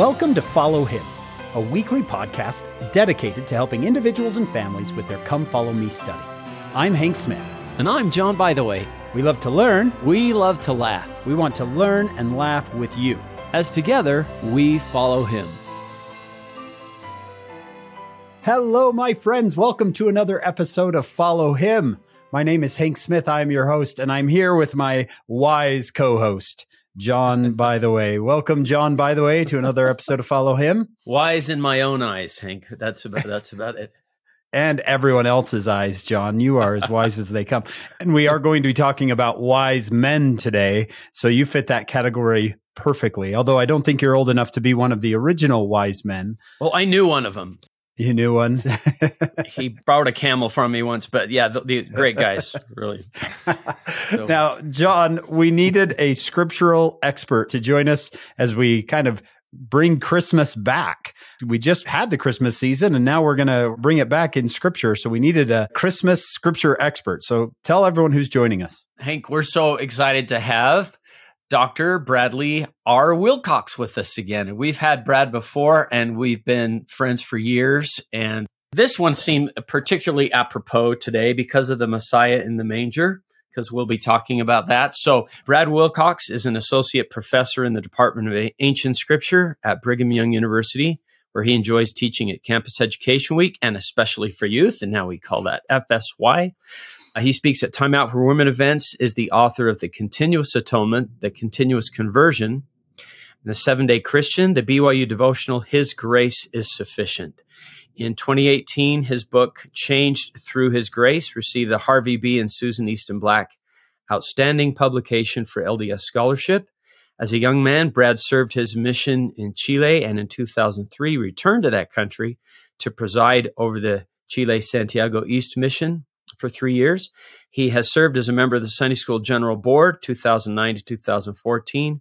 Welcome to Follow Him, a weekly podcast dedicated to helping individuals and families with their Come Follow Me study. I'm Hank Smith. And I'm John, Bytheway. We love to learn. We love to laugh. We want to learn and laugh with you. As together, we follow him. Hello, my friends. Welcome to another episode of Follow Him. My name is Hank Smith. I'm your host, and I'm here with my wise co host, John, Bytheway. Welcome, John, Bytheway, to another episode of Follow Him. Wise in my own eyes, Hank. That's about that's about it. And everyone else's eyes, John. You are as wise as they come. And we are going to be talking about wise men today. So you fit that category perfectly. Although I don't think you're old enough to be one of the original wise men. Well, I knew one of them. You knew ones. he borrowed a camel from me once, but yeah, the, the great guys, really. So. Now, John, we needed a scriptural expert to join us as we kind of bring Christmas back. We just had the Christmas season and now we're going to bring it back in scripture. So we needed a Christmas scripture expert. So tell everyone who's joining us. Hank, we're so excited to have Dr. Bradley R. Wilcox with us again. We've had Brad before and we've been friends for years. And this one seemed particularly apropos today because of the Messiah in the manger, because we'll be talking about that. So, Brad Wilcox is an associate professor in the Department of Ancient Scripture at Brigham Young University, where he enjoys teaching at Campus Education Week and especially for youth. And now we call that FSY. Uh, he speaks at Time Out for Women events, is the author of The Continuous Atonement, The Continuous Conversion, the Seven Day Christian, the BYU devotional, His Grace is Sufficient. In 2018, his book, Changed Through His Grace, received the Harvey B. and Susan Easton Black Outstanding Publication for LDS Scholarship. As a young man, Brad served his mission in Chile and in 2003 returned to that country to preside over the Chile Santiago East Mission for three years. He has served as a member of the Sunday School General Board 2009 to 2014.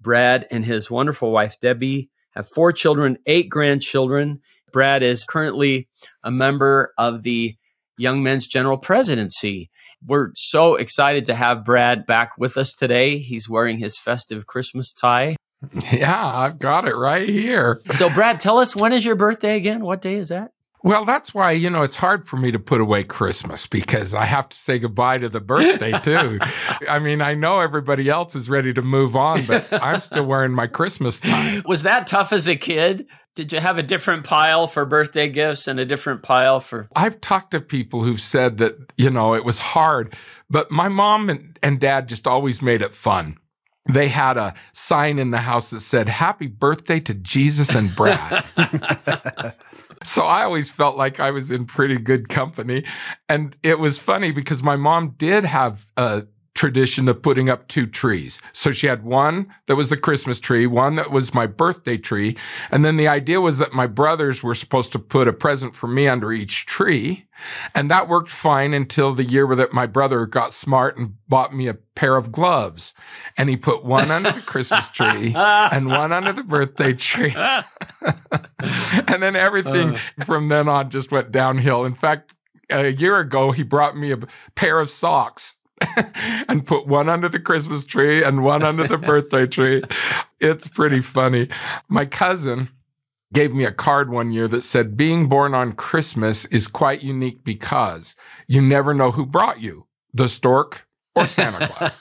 Brad and his wonderful wife, Debbie, have four children, eight grandchildren. Brad is currently a member of the Young Men's General Presidency. We're so excited to have Brad back with us today. He's wearing his festive Christmas tie. Yeah, I've got it right here. So, Brad, tell us when is your birthday again? What day is that? Well, that's why, you know, it's hard for me to put away Christmas because I have to say goodbye to the birthday too. I mean, I know everybody else is ready to move on, but I'm still wearing my Christmas tie. Was that tough as a kid? Did you have a different pile for birthday gifts and a different pile for? I've talked to people who've said that, you know, it was hard, but my mom and, and dad just always made it fun they had a sign in the house that said happy birthday to jesus and brad so I always felt like I was in pretty good company. And it was funny because my mom did have a tradition of putting up two trees. So she had one that was the Christmas tree, one that was my birthday tree. And then the idea was that my brothers were supposed to put a present for me under each tree. And that worked fine until the year that my brother got smart and bought me a pair of gloves. And he put one under the Christmas tree and one under the birthday tree. and then everything uh. from then on just went downhill. In fact, a year ago, he brought me a pair of socks and put one under the Christmas tree and one under the birthday tree. It's pretty funny. My cousin gave me a card one year that said, Being born on Christmas is quite unique because you never know who brought you the stork or Santa Claus.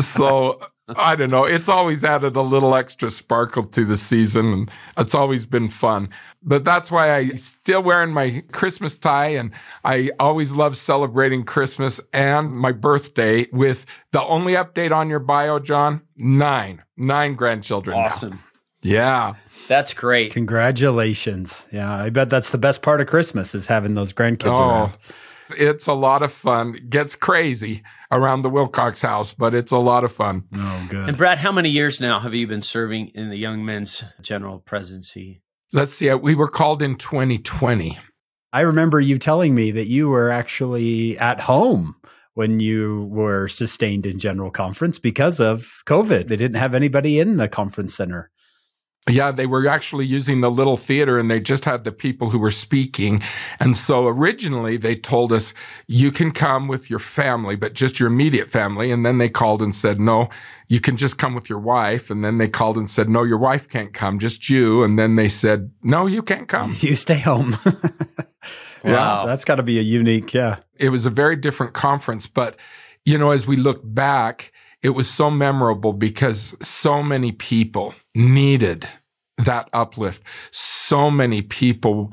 so I don't know. It's always added a little extra sparkle to the season, and it's always been fun. But that's why I still wearing my Christmas tie, and I always love celebrating Christmas and my birthday. With the only update on your bio, John, nine, nine grandchildren. Awesome. Now. Yeah. That's great. Congratulations. Yeah, I bet that's the best part of Christmas is having those grandkids oh, around. It's a lot of fun. Gets crazy around the Wilcox house, but it's a lot of fun. Oh, good. And Brad, how many years now have you been serving in the Young Men's General Presidency? Let's see. Uh, we were called in 2020. I remember you telling me that you were actually at home when you were sustained in general conference because of COVID. They didn't have anybody in the conference center. Yeah, they were actually using the little theater and they just had the people who were speaking. And so originally they told us, you can come with your family, but just your immediate family. And then they called and said, no, you can just come with your wife. And then they called and said, no, your wife can't come, just you. And then they said, no, you can't come. You stay home. wow. That's got to be a unique, yeah. It was a very different conference. But, you know, as we look back, it was so memorable because so many people needed that uplift. So many people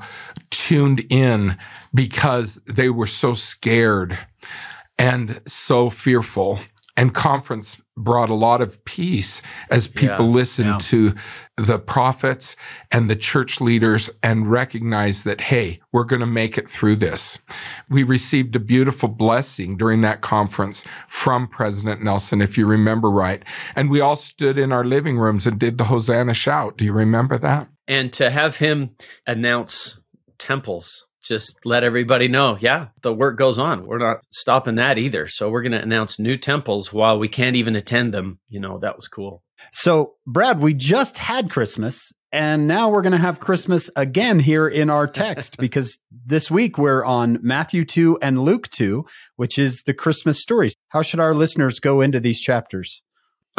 tuned in because they were so scared and so fearful and conference brought a lot of peace as people yeah, listened yeah. to the prophets and the church leaders and recognized that, hey, we're going to make it through this. We received a beautiful blessing during that conference from President Nelson, if you remember right. And we all stood in our living rooms and did the Hosanna shout. Do you remember that? And to have him announce temples just let everybody know, yeah, the work goes on. We're not stopping that either. So we're going to announce new temples while we can't even attend them. You know, that was cool. So, Brad, we just had Christmas and now we're going to have Christmas again here in our text because this week we're on Matthew 2 and Luke 2, which is the Christmas stories. How should our listeners go into these chapters?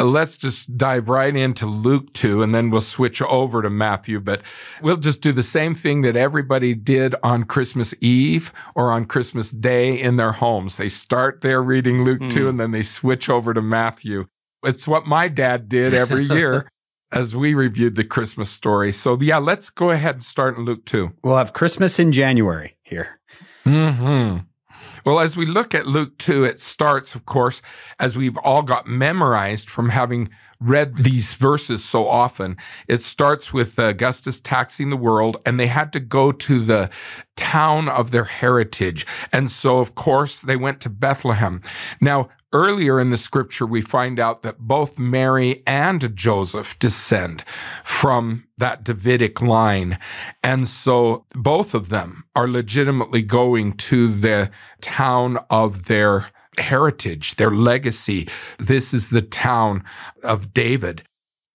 Let's just dive right into Luke 2 and then we'll switch over to Matthew. But we'll just do the same thing that everybody did on Christmas Eve or on Christmas Day in their homes. They start there reading Luke mm. 2 and then they switch over to Matthew. It's what my dad did every year. as we reviewed the Christmas story. So, yeah, let's go ahead and start in Luke 2. We'll have Christmas in January here. hmm well, as we look at Luke 2, it starts, of course, as we've all got memorized from having read these verses so often. It starts with uh, Augustus taxing the world, and they had to go to the town of their heritage. And so, of course, they went to Bethlehem. Now, Earlier in the scripture, we find out that both Mary and Joseph descend from that Davidic line. And so both of them are legitimately going to the town of their heritage, their legacy. This is the town of David.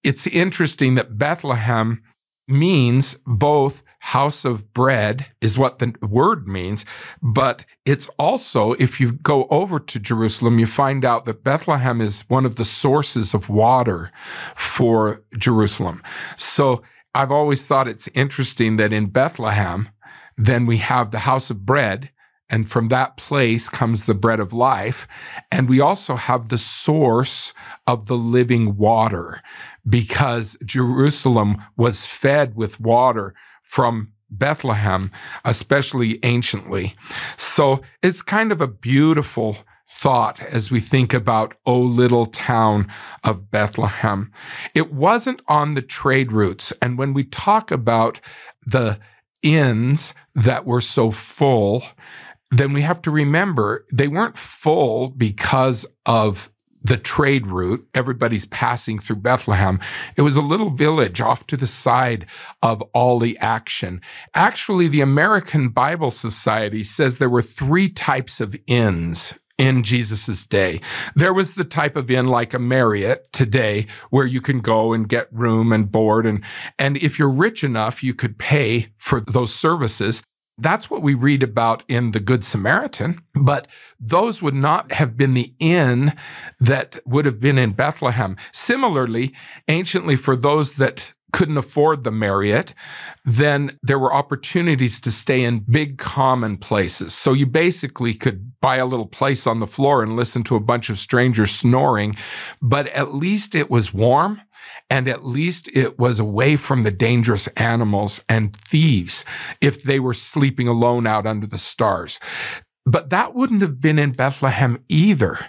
It's interesting that Bethlehem means both house of bread is what the word means, but it's also, if you go over to Jerusalem, you find out that Bethlehem is one of the sources of water for Jerusalem. So I've always thought it's interesting that in Bethlehem, then we have the house of bread and from that place comes the bread of life. And we also have the source of the living water because Jerusalem was fed with water from Bethlehem, especially anciently. So it's kind of a beautiful thought as we think about, oh, little town of Bethlehem. It wasn't on the trade routes. And when we talk about the inns that were so full, then we have to remember they weren't full because of the trade route. Everybody's passing through Bethlehem. It was a little village off to the side of all the action. Actually, the American Bible Society says there were three types of inns in Jesus's day. There was the type of inn like a Marriott today where you can go and get room and board and and if you're rich enough you could pay for those services. That's what we read about in the Good Samaritan, but those would not have been the inn that would have been in Bethlehem. Similarly, anciently, for those that couldn't afford the Marriott, then there were opportunities to stay in big common places. So you basically could buy a little place on the floor and listen to a bunch of strangers snoring, but at least it was warm and at least it was away from the dangerous animals and thieves if they were sleeping alone out under the stars. But that wouldn't have been in Bethlehem either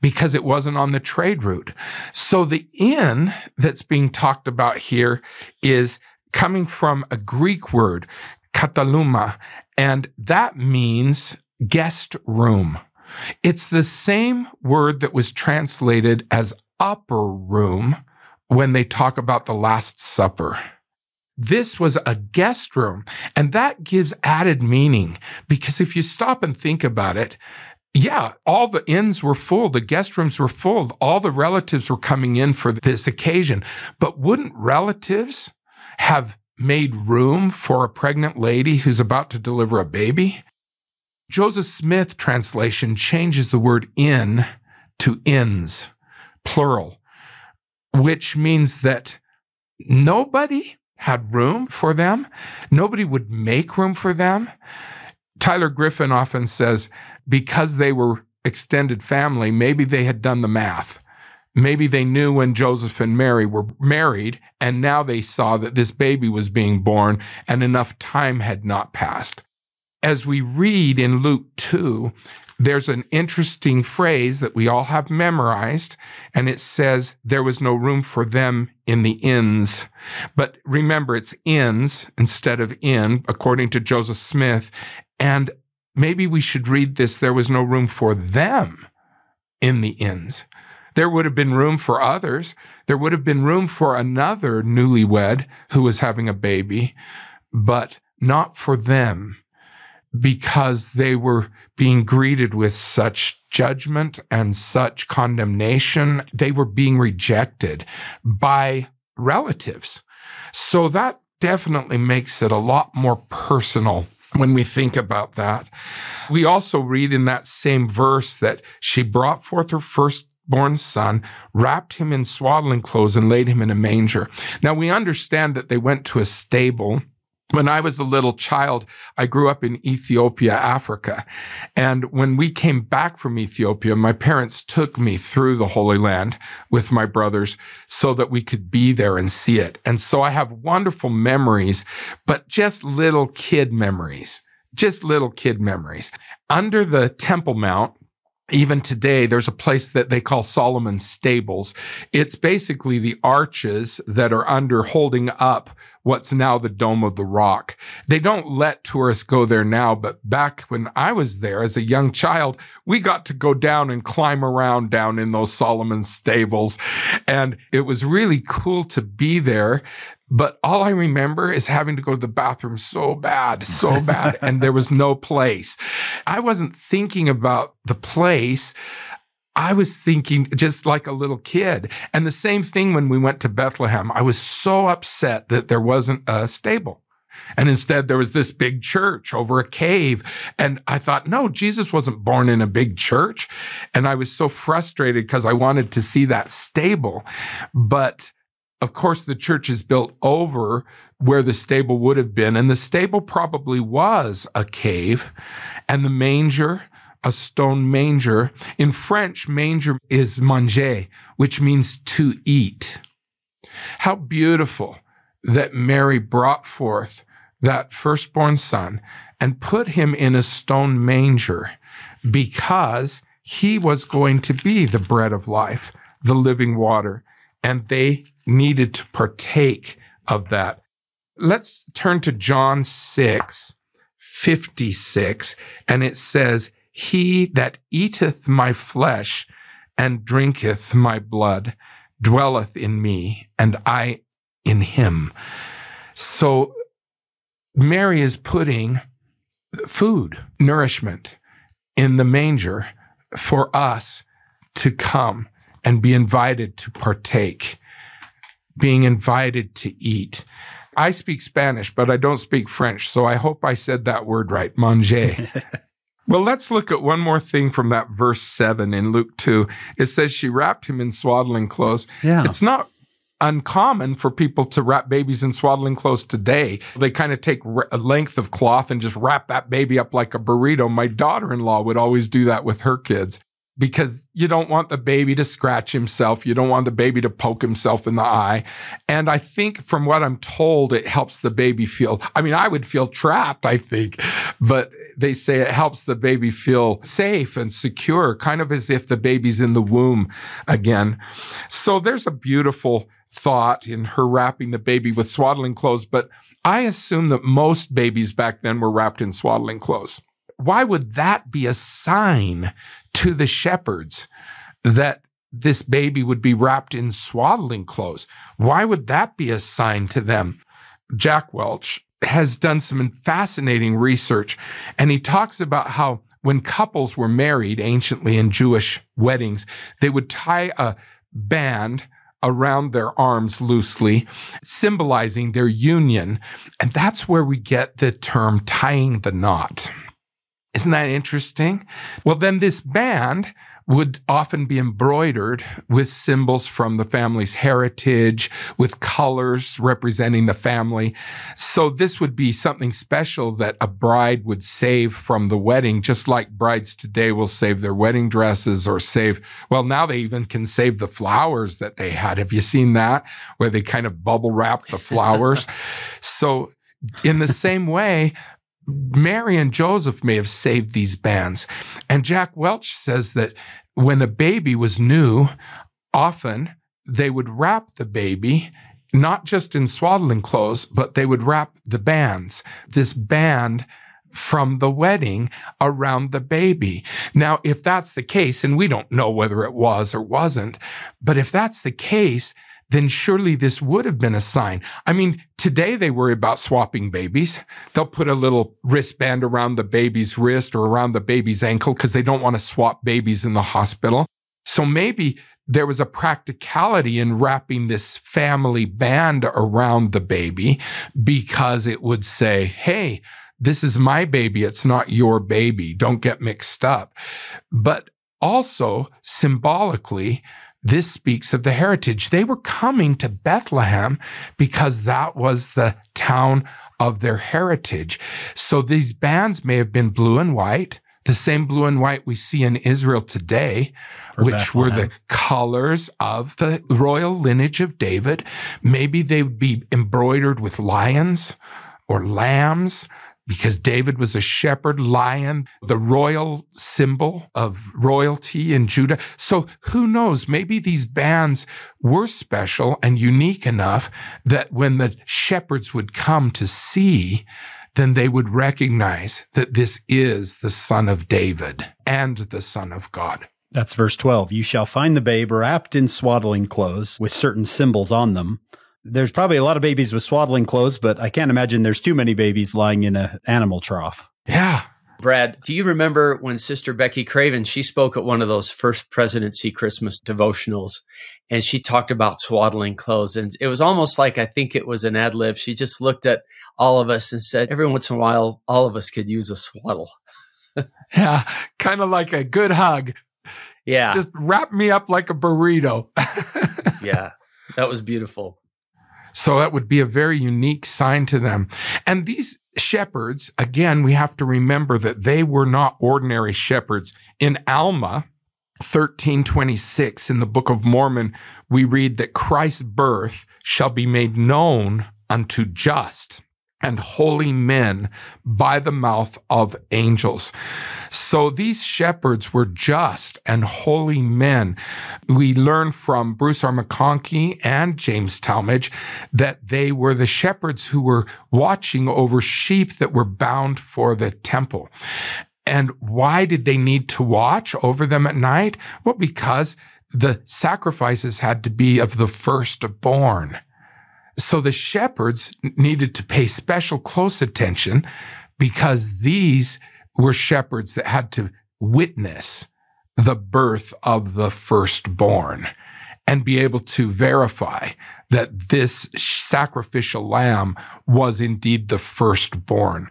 because it wasn't on the trade route. So the inn that's being talked about here is coming from a Greek word, kataluma, and that means guest room. It's the same word that was translated as upper room when they talk about the Last Supper. This was a guest room, and that gives added meaning because if you stop and think about it, yeah, all the inns were full, the guest rooms were full, all the relatives were coming in for this occasion. But wouldn't relatives have made room for a pregnant lady who's about to deliver a baby. Joseph Smith translation changes the word in to ins, plural, which means that nobody had room for them. Nobody would make room for them. Tyler Griffin often says because they were extended family, maybe they had done the math. Maybe they knew when Joseph and Mary were married, and now they saw that this baby was being born and enough time had not passed. As we read in Luke 2, there's an interesting phrase that we all have memorized, and it says, There was no room for them in the inns. But remember, it's inns instead of in, according to Joseph Smith. And maybe we should read this there was no room for them in the inns. There would have been room for others. There would have been room for another newlywed who was having a baby, but not for them because they were being greeted with such judgment and such condemnation. They were being rejected by relatives. So that definitely makes it a lot more personal when we think about that. We also read in that same verse that she brought forth her first born son, wrapped him in swaddling clothes, and laid him in a manger. Now we understand that they went to a stable. When I was a little child, I grew up in Ethiopia, Africa. And when we came back from Ethiopia, my parents took me through the Holy Land with my brothers so that we could be there and see it. And so I have wonderful memories, but just little kid memories, just little kid memories. Under the Temple Mount, even today, there's a place that they call Solomon's Stables. It's basically the arches that are under holding up what's now the Dome of the Rock. They don't let tourists go there now, but back when I was there as a young child, we got to go down and climb around down in those Solomon's Stables. And it was really cool to be there. But all I remember is having to go to the bathroom so bad, so bad, and there was no place. I wasn't thinking about the place. I was thinking just like a little kid. And the same thing when we went to Bethlehem. I was so upset that there wasn't a stable. And instead, there was this big church over a cave. And I thought, no, Jesus wasn't born in a big church. And I was so frustrated because I wanted to see that stable. But of course, the church is built over where the stable would have been. And the stable probably was a cave. And the manger, a stone manger. In French, manger is manger, which means to eat. How beautiful that Mary brought forth that firstborn son and put him in a stone manger because he was going to be the bread of life, the living water, and they needed to partake of that. Let's turn to John 6, 56, and it says, he that eateth my flesh and drinketh my blood dwelleth in me, and I in him. So Mary is putting food, nourishment in the manger for us to come and be invited to partake, being invited to eat. I speak Spanish, but I don't speak French, so I hope I said that word right, manger. Well, let's look at one more thing from that verse 7 in Luke 2. It says she wrapped him in swaddling clothes. Yeah. It's not uncommon for people to wrap babies in swaddling clothes today. They kind of take a length of cloth and just wrap that baby up like a burrito. My daughter in law would always do that with her kids because you don't want the baby to scratch himself. You don't want the baby to poke himself in the eye. And I think from what I'm told, it helps the baby feel, I mean, I would feel trapped, I think, but they say it helps the baby feel safe and secure, kind of as if the baby's in the womb again. So there's a beautiful thought in her wrapping the baby with swaddling clothes, but I assume that most babies back then were wrapped in swaddling clothes. Why would that be a sign to the shepherds that this baby would be wrapped in swaddling clothes? Why would that be a sign to them? Jack Welch has done some fascinating research, and he talks about how when couples were married anciently in Jewish weddings, they would tie a band around their arms loosely, symbolizing their union. And that's where we get the term tying the knot. Isn't that interesting? Well, then this band would often be embroidered with symbols from the family's heritage, with colors representing the family. So this would be something special that a bride would save from the wedding, just like brides today will save their wedding dresses or save, well, now they even can save the flowers that they had. Have you seen that? Where they kind of bubble wrap the flowers. so in the same way, Mary and Joseph may have saved these bands. And Jack Welch says that when a baby was new, often they would wrap the baby not just in swaddling clothes, but they would wrap the bands, this band from the wedding around the baby. Now, if that's the case, and we don't know whether it was or wasn't, but if that's the case, then surely this would have been a sign. I mean, today they worry about swapping babies. They'll put a little wristband around the baby's wrist or around the baby's ankle because they don't want to swap babies in the hospital. So maybe there was a practicality in wrapping this family band around the baby because it would say, Hey, this is my baby. It's not your baby. Don't get mixed up. But also symbolically, this speaks of the heritage. They were coming to Bethlehem because that was the town of their heritage. So these bands may have been blue and white, the same blue and white we see in Israel today, For which Bethlehem. were the colors of the royal lineage of David. Maybe they would be embroidered with lions or lambs because David was a shepherd lion, the royal symbol of royalty in Judah. So who knows? Maybe these bands were special and unique enough that when the shepherds would come to see, then they would recognize that this is the son of David and the son of God. That's verse 12. You shall find the babe wrapped in swaddling clothes with certain symbols on them there's probably a lot of babies with swaddling clothes, but I can't imagine there's too many babies lying in an animal trough. Yeah. Brad, do you remember when Sister Becky Craven, she spoke at one of those first presidency Christmas devotionals and she talked about swaddling clothes. And it was almost like I think it was an ad lib. She just looked at all of us and said, every once in a while, all of us could use a swaddle. yeah. Kind of like a good hug. Yeah. Just wrap me up like a burrito. yeah. That was beautiful. So that would be a very unique sign to them. And these shepherds, again, we have to remember that they were not ordinary shepherds. In Alma, 1326 in the Book of Mormon, we read that Christ's birth shall be made known unto just and holy men by the mouth of angels. So these shepherds were just and holy men. We learn from Bruce R. McConkie and James Talmage that they were the shepherds who were watching over sheep that were bound for the temple. And why did they need to watch over them at night? Well, because the sacrifices had to be of the firstborn. So the shepherds needed to pay special close attention because these were shepherds that had to witness the birth of the firstborn and be able to verify that this sacrificial lamb was indeed the firstborn.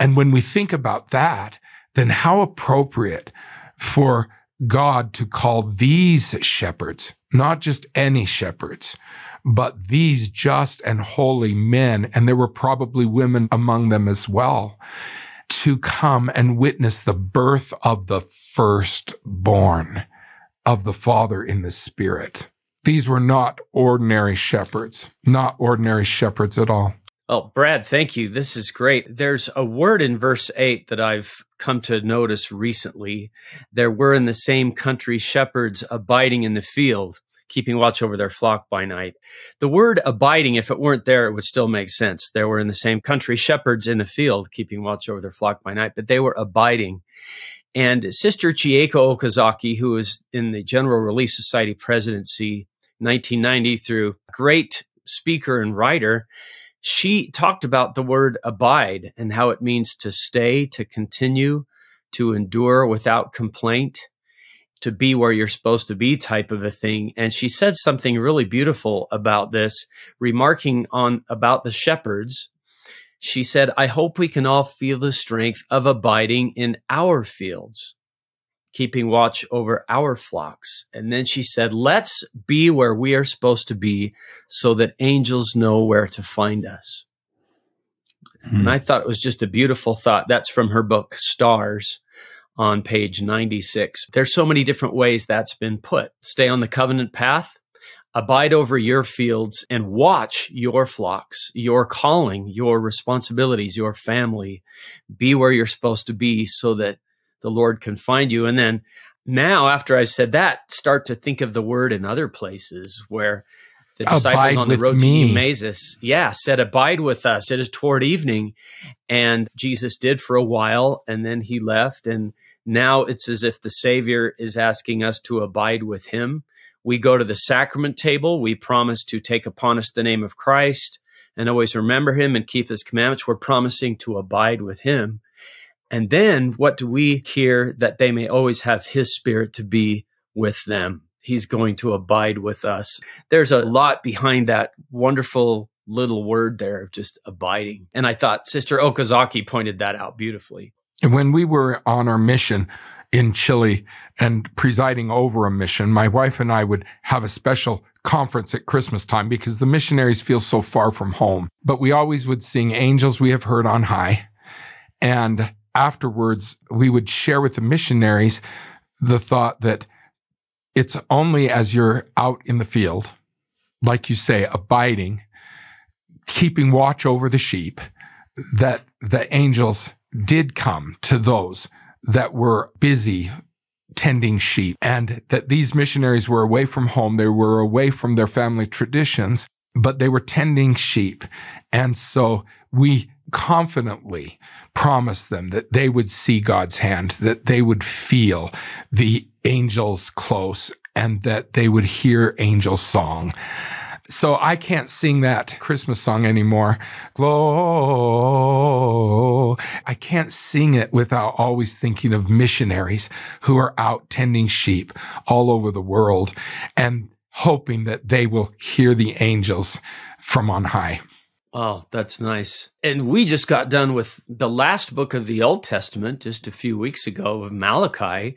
And when we think about that, then how appropriate for God to call these shepherds, not just any shepherds, but these just and holy men, and there were probably women among them as well, to come and witness the birth of the firstborn of the Father in the Spirit. These were not ordinary shepherds, not ordinary shepherds at all. Oh, Brad, thank you. This is great. There's a word in verse 8 that I've come to notice recently. There were in the same country shepherds abiding in the field keeping watch over their flock by night. The word abiding, if it weren't there, it would still make sense. There were in the same country shepherds in the field keeping watch over their flock by night, but they were abiding. And Sister Chieko Okazaki, who was in the General Relief Society presidency 1990 through great speaker and writer, she talked about the word abide and how it means to stay, to continue, to endure without complaint. to be where you're supposed to be type of a thing. And she said something really beautiful about this, remarking on about the shepherds. She said, I hope we can all feel the strength of abiding in our fields, keeping watch over our flocks. And then she said, let's be where we are supposed to be so that angels know where to find us. Hmm. And I thought it was just a beautiful thought. That's from her book, Stars on page 96. There's so many different ways that's been put. Stay on the covenant path, abide over your fields, and watch your flocks, your calling, your responsibilities, your family. Be where you're supposed to be so that the Lord can find you. And then now, after I said that, start to think of the word in other places where the disciples abide on the road me. to Emmaus, yeah, said, Abide with us. It is toward evening. And Jesus did for a while, and then he left. And now it's as if the Savior is asking us to abide with him. We go to the sacrament table. We promise to take upon us the name of Christ and always remember him and keep his commandments. We're promising to abide with him. And then what do we hear that they may always have his spirit to be with them? he's going to abide with us. There's a lot behind that wonderful little word there of just abiding. And I thought Sister Okazaki pointed that out beautifully. When we were on our mission in Chile and presiding over a mission, my wife and I would have a special conference at Christmas time because the missionaries feel so far from home. But we always would sing Angels We Have Heard on High. And afterwards, we would share with the missionaries the thought that it's only as you're out in the field, like you say, abiding, keeping watch over the sheep, that the angels did come to those that were busy tending sheep and that these missionaries were away from home. They were away from their family traditions, but they were tending sheep. And so we confidently promised them that they would see God's hand, that they would feel the angels close and that they would hear angels song. So I can't sing that Christmas song anymore. I can't sing it without always thinking of missionaries who are out tending sheep all over the world and hoping that they will hear the angels from on high. Oh, that's nice. And we just got done with the last book of the Old Testament just a few weeks ago of Malachi,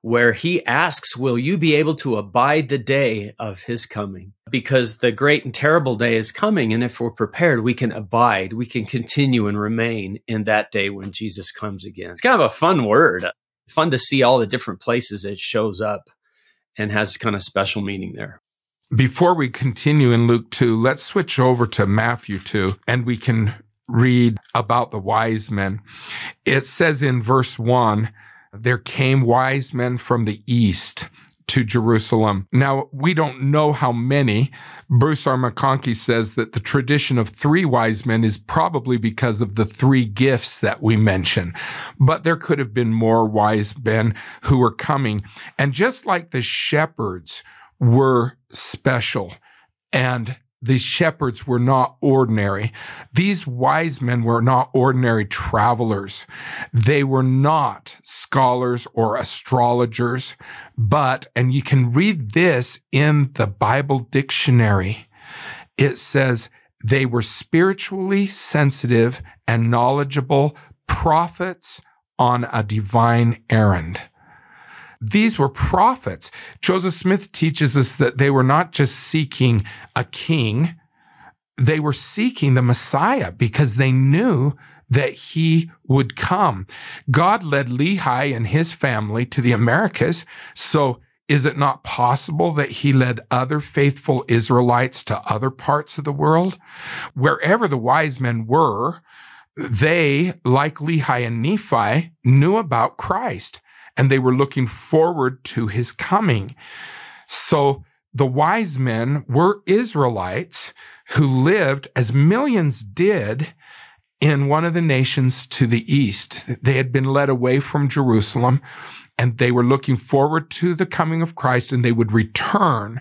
where he asks, Will you be able to abide the day of his coming? Because the great and terrible day is coming. And if we're prepared, we can abide, we can continue and remain in that day when Jesus comes again. It's kind of a fun word, fun to see all the different places it shows up and has kind of special meaning there before we continue in Luke 2, let's switch over to Matthew 2 and we can read about the wise men. It says in verse 1 there came wise men from the east to Jerusalem. Now, we don't know how many. Bruce R. McConkie says that the tradition of three wise men is probably because of the three gifts that we mention. But there could have been more wise men who were coming. And just like the shepherds were special and these shepherds were not ordinary. These wise men were not ordinary travelers. They were not scholars or astrologers, but, and you can read this in the Bible dictionary. It says they were spiritually sensitive and knowledgeable prophets on a divine errand. These were prophets. Joseph Smith teaches us that they were not just seeking a king, they were seeking the Messiah because they knew that he would come. God led Lehi and his family to the Americas. So is it not possible that he led other faithful Israelites to other parts of the world? Wherever the wise men were, they, like Lehi and Nephi, knew about Christ and they were looking forward to his coming. So the wise men were Israelites who lived as millions did in one of the nations to the east. They had been led away from Jerusalem and they were looking forward to the coming of Christ and they would return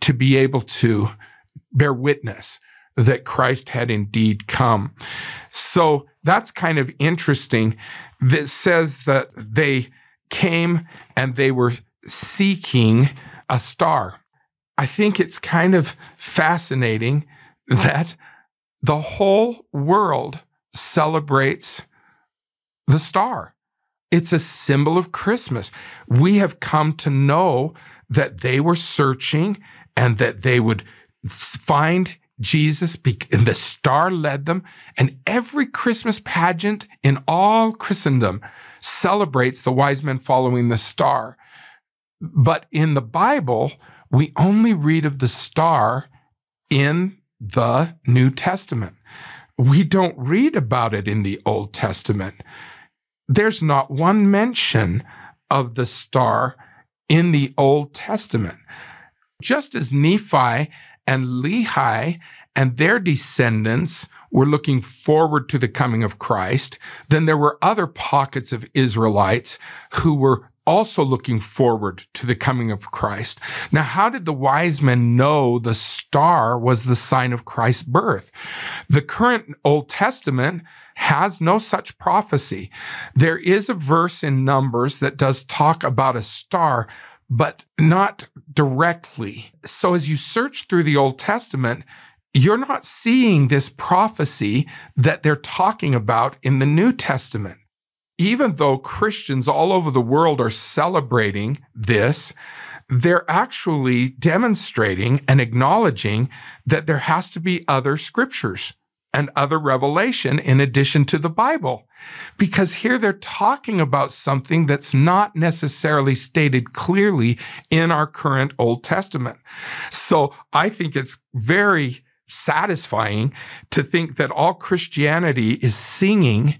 to be able to bear witness that Christ had indeed come. So that's kind of interesting that says that they came and they were seeking a star. I think it's kind of fascinating that the whole world celebrates the star. It's a symbol of Christmas. We have come to know that they were searching and that they would find Jesus, the star led them. And every Christmas pageant in all Christendom celebrates the wise men following the star. But in the Bible, we only read of the star in the New Testament. We don't read about it in the Old Testament. There's not one mention of the star in the Old Testament. Just as Nephi and Lehi and their descendants were looking forward to the coming of Christ, then there were other pockets of Israelites who were also looking forward to the coming of Christ. Now, how did the wise men know the star was the sign of Christ's birth? The current Old Testament has no such prophecy. There is a verse in Numbers that does talk about a star, but not directly. So as you search through the Old Testament, you're not seeing this prophecy that they're talking about in the New Testament even though Christians all over the world are celebrating this, they're actually demonstrating and acknowledging that there has to be other scriptures and other revelation in addition to the Bible. Because here they're talking about something that's not necessarily stated clearly in our current Old Testament. So I think it's very satisfying to think that all Christianity is singing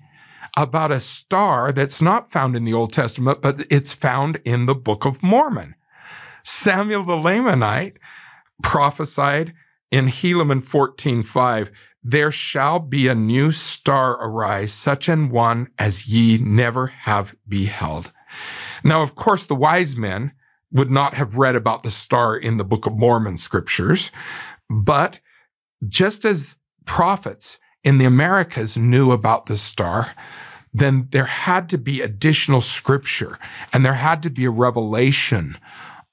about a star that's not found in the Old Testament, but it's found in the Book of Mormon. Samuel the Lamanite prophesied in Helaman 14:5, there shall be a new star arise, such an one as ye never have beheld. Now, of course, the wise men would not have read about the star in the Book of Mormon scriptures, but just as prophets in the Americas knew about the star, then there had to be additional scripture and there had to be a revelation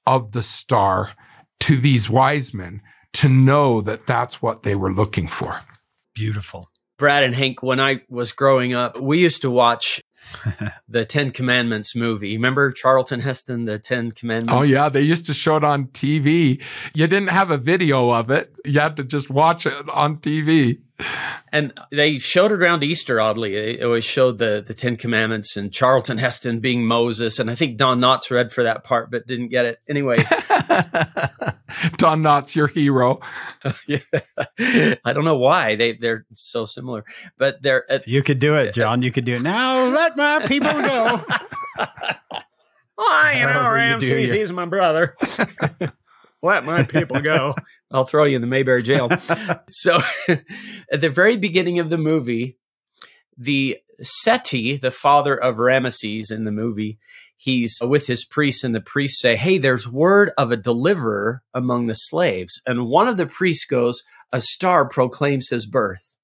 of the star to these wise men to know that that's what they were looking for. Beautiful. Brad and Hank, when I was growing up, we used to watch the Ten Commandments movie. Remember Charlton Heston, the Ten Commandments? Oh, yeah. They used to show it on TV. You didn't have a video of it, you had to just watch it on TV. And they showed it around Easter, oddly. They always showed the, the Ten Commandments and Charlton Heston being Moses. And I think Don Knotts read for that part, but didn't get it. Anyway. Don Knotts, your hero. yeah. I don't know why. They, they're so similar. But they're. Uh, you could do it, John. You could do it. Now let my people go. I you know Ramses. He's my brother. let my people go. I'll throw you in the Mayberry jail. so at the very beginning of the movie, the Seti, the father of Ramesses in the movie, he's with his priests, and the priests say, Hey, there's word of a deliverer among the slaves. And one of the priests goes, A star proclaims his birth.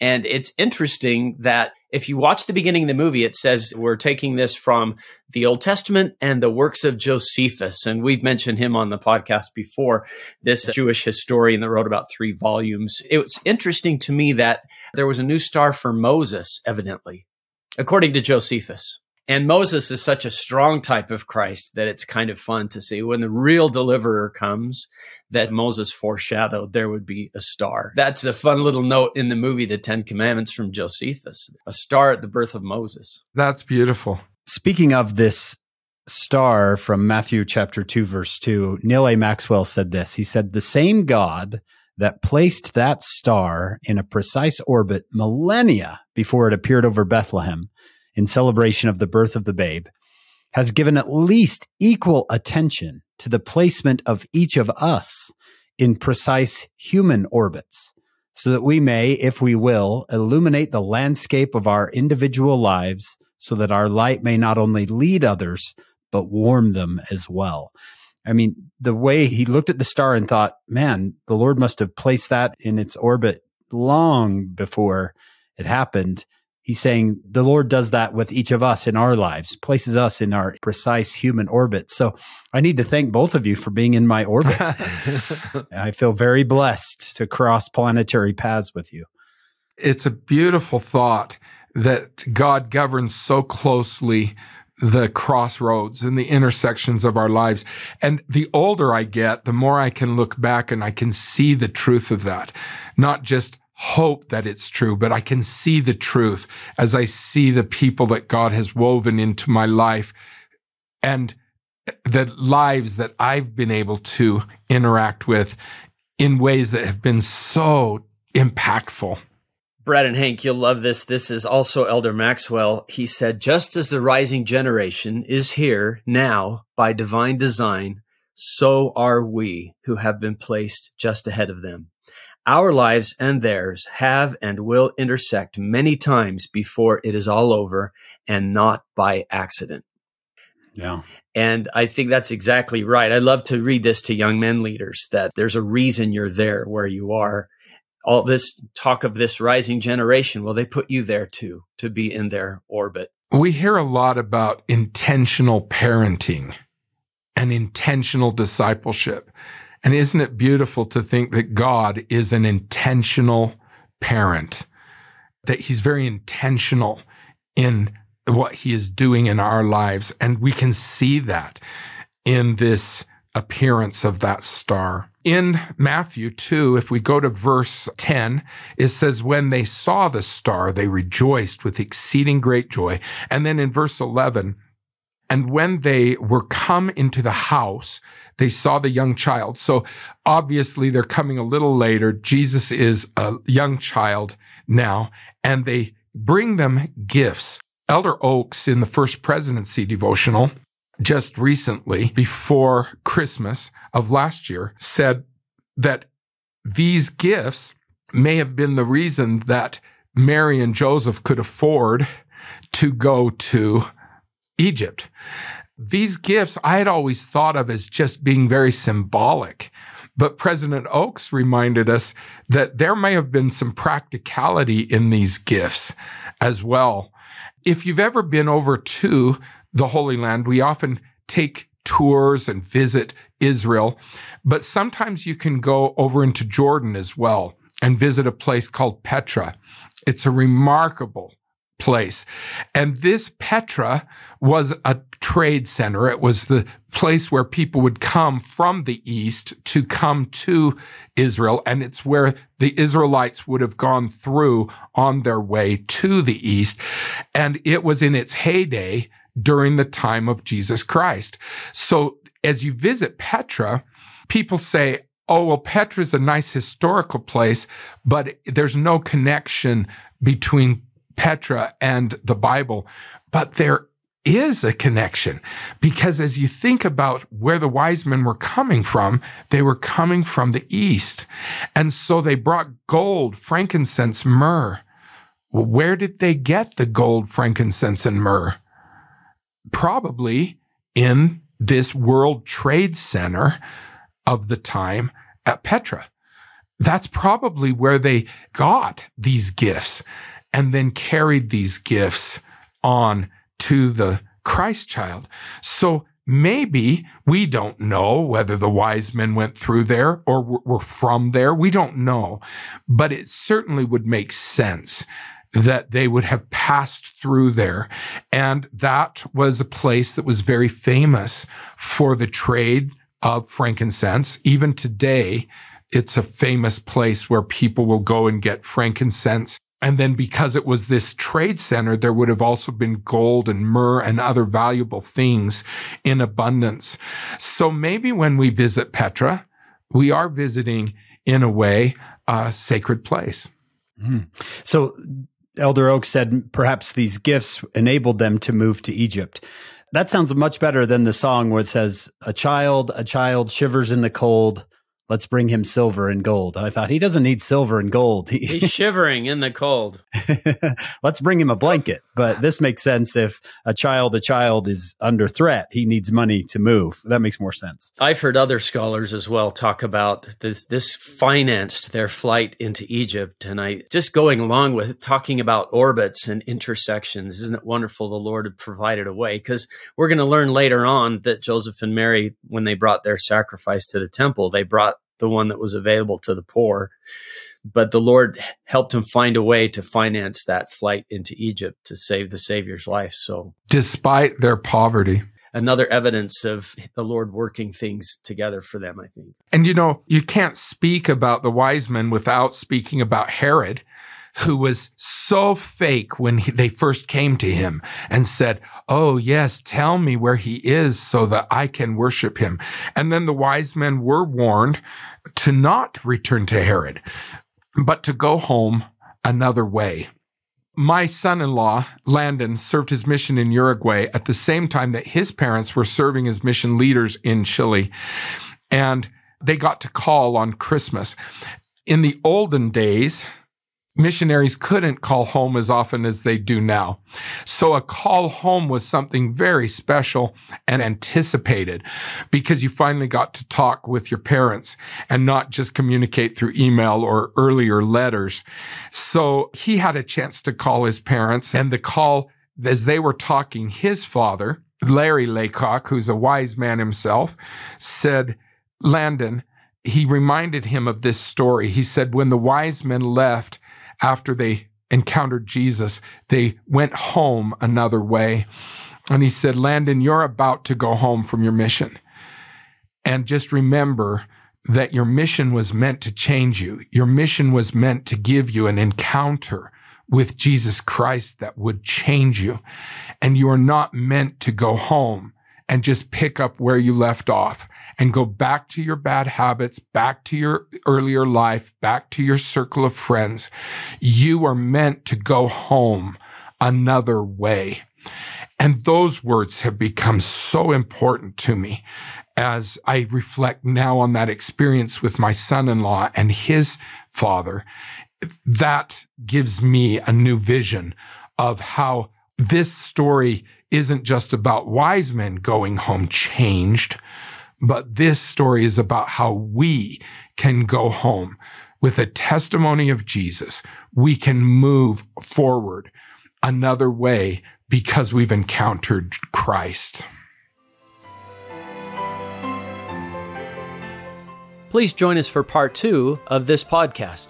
And it's interesting that if you watch the beginning of the movie, it says we're taking this from the Old Testament and the works of Josephus. And we've mentioned him on the podcast before, this Jewish historian that wrote about three volumes. It was interesting to me that there was a new star for Moses, evidently, according to Josephus. And Moses is such a strong type of Christ that it's kind of fun to see when the real deliverer comes that Moses foreshadowed there would be a star. That's a fun little note in the movie, The Ten Commandments from Josephus, a star at the birth of Moses. That's beautiful. Speaking of this star from Matthew chapter 2, verse 2, Neal A. Maxwell said this. He said, The same God that placed that star in a precise orbit millennia before it appeared over Bethlehem in celebration of the birth of the babe, has given at least equal attention to the placement of each of us in precise human orbits, so that we may, if we will, illuminate the landscape of our individual lives, so that our light may not only lead others, but warm them as well. I mean, the way he looked at the star and thought, man, the Lord must have placed that in its orbit long before it happened he's saying the Lord does that with each of us in our lives, places us in our precise human orbit. So I need to thank both of you for being in my orbit. I feel very blessed to cross planetary paths with you. It's a beautiful thought that God governs so closely the crossroads and the intersections of our lives. And the older I get, the more I can look back and I can see the truth of that. Not just hope that it's true, but I can see the truth as I see the people that God has woven into my life and the lives that I've been able to interact with in ways that have been so impactful. Brad and Hank, you'll love this. This is also Elder Maxwell. He said, just as the rising generation is here now by divine design, so are we who have been placed just ahead of them. Our lives and theirs have and will intersect many times before it is all over and not by accident. Yeah. And I think that's exactly right. I love to read this to young men leaders that there's a reason you're there where you are all this talk of this rising generation, well, they put you there too, to be in their orbit. We hear a lot about intentional parenting and intentional discipleship. And isn't it beautiful to think that God is an intentional parent, that he's very intentional in what he is doing in our lives. And we can see that in this appearance of that star in Matthew 2, if we go to verse 10, it says, When they saw the star, they rejoiced with exceeding great joy. And then in verse 11, and when they were come into the house, they saw the young child. So obviously they're coming a little later. Jesus is a young child now, and they bring them gifts. Elder Oaks in the first presidency devotional just recently, before Christmas of last year, said that these gifts may have been the reason that Mary and Joseph could afford to go to Egypt. These gifts I had always thought of as just being very symbolic. But President Oaks reminded us that there may have been some practicality in these gifts as well. If you've ever been over to the Holy Land, we often take tours and visit Israel, but sometimes you can go over into Jordan as well and visit a place called Petra. It's a remarkable place. And this Petra was a trade center. It was the place where people would come from the east to come to Israel. And it's where the Israelites would have gone through on their way to the east. And it was in its heyday during the time of Jesus Christ. So as you visit Petra, people say, oh, well, Petra is a nice historical place, but there's no connection between Petra and the Bible. But there is a connection because as you think about where the wise men were coming from, they were coming from the east. And so they brought gold, frankincense, myrrh. Well, where did they get the gold, frankincense, and myrrh? probably in this World Trade Center of the time at Petra. That's probably where they got these gifts and then carried these gifts on to the Christ child. So maybe we don't know whether the wise men went through there or were from there. We don't know, but it certainly would make sense that they would have passed through there. And that was a place that was very famous for the trade of frankincense. Even today, it's a famous place where people will go and get frankincense. And then because it was this trade center, there would have also been gold and myrrh and other valuable things in abundance. So maybe when we visit Petra, we are visiting in a way a sacred place. Mm. So Elder Oak said perhaps these gifts enabled them to move to Egypt. That sounds much better than the song where it says, A child, a child shivers in the cold, let's bring him silver and gold. And I thought, he doesn't need silver and gold. He's shivering in the cold. let's bring him a blanket. But this makes sense if a child, a child is under threat, he needs money to move. That makes more sense. I've heard other scholars as well talk about this, this financed their flight into Egypt. And I just going along with talking about orbits and intersections. Isn't it wonderful the Lord had provided a way? Because we're going to learn later on that Joseph and Mary, when they brought their sacrifice to the temple, they brought the one that was available to the poor. But the Lord helped him find a way to finance that flight into Egypt to save the Savior's life. So, despite their poverty, another evidence of the Lord working things together for them, I think. And you know, you can't speak about the wise men without speaking about Herod who was so fake when he, they first came to him and said, Oh, yes, tell me where he is so that I can worship him. And then the wise men were warned to not return to Herod, but to go home another way. My son in law, Landon, served his mission in Uruguay at the same time that his parents were serving as mission leaders in Chile. And they got to call on Christmas. In the olden days, missionaries couldn't call home as often as they do now. So a call home was something very special and anticipated because you finally got to talk with your parents and not just communicate through email or earlier letters. So he had a chance to call his parents and the call as they were talking, his father, Larry Laycock, who's a wise man himself, said, Landon, he reminded him of this story. He said, when the wise men left, after they encountered Jesus, they went home another way. And he said, Landon, you're about to go home from your mission. And just remember that your mission was meant to change you. Your mission was meant to give you an encounter with Jesus Christ that would change you. And you are not meant to go home and just pick up where you left off and go back to your bad habits, back to your earlier life, back to your circle of friends. You are meant to go home another way. And those words have become so important to me as I reflect now on that experience with my son in law and his father. That gives me a new vision of how this story isn't just about wise men going home changed, but this story is about how we can go home with a testimony of Jesus. We can move forward another way because we've encountered Christ. Please join us for part two of this podcast.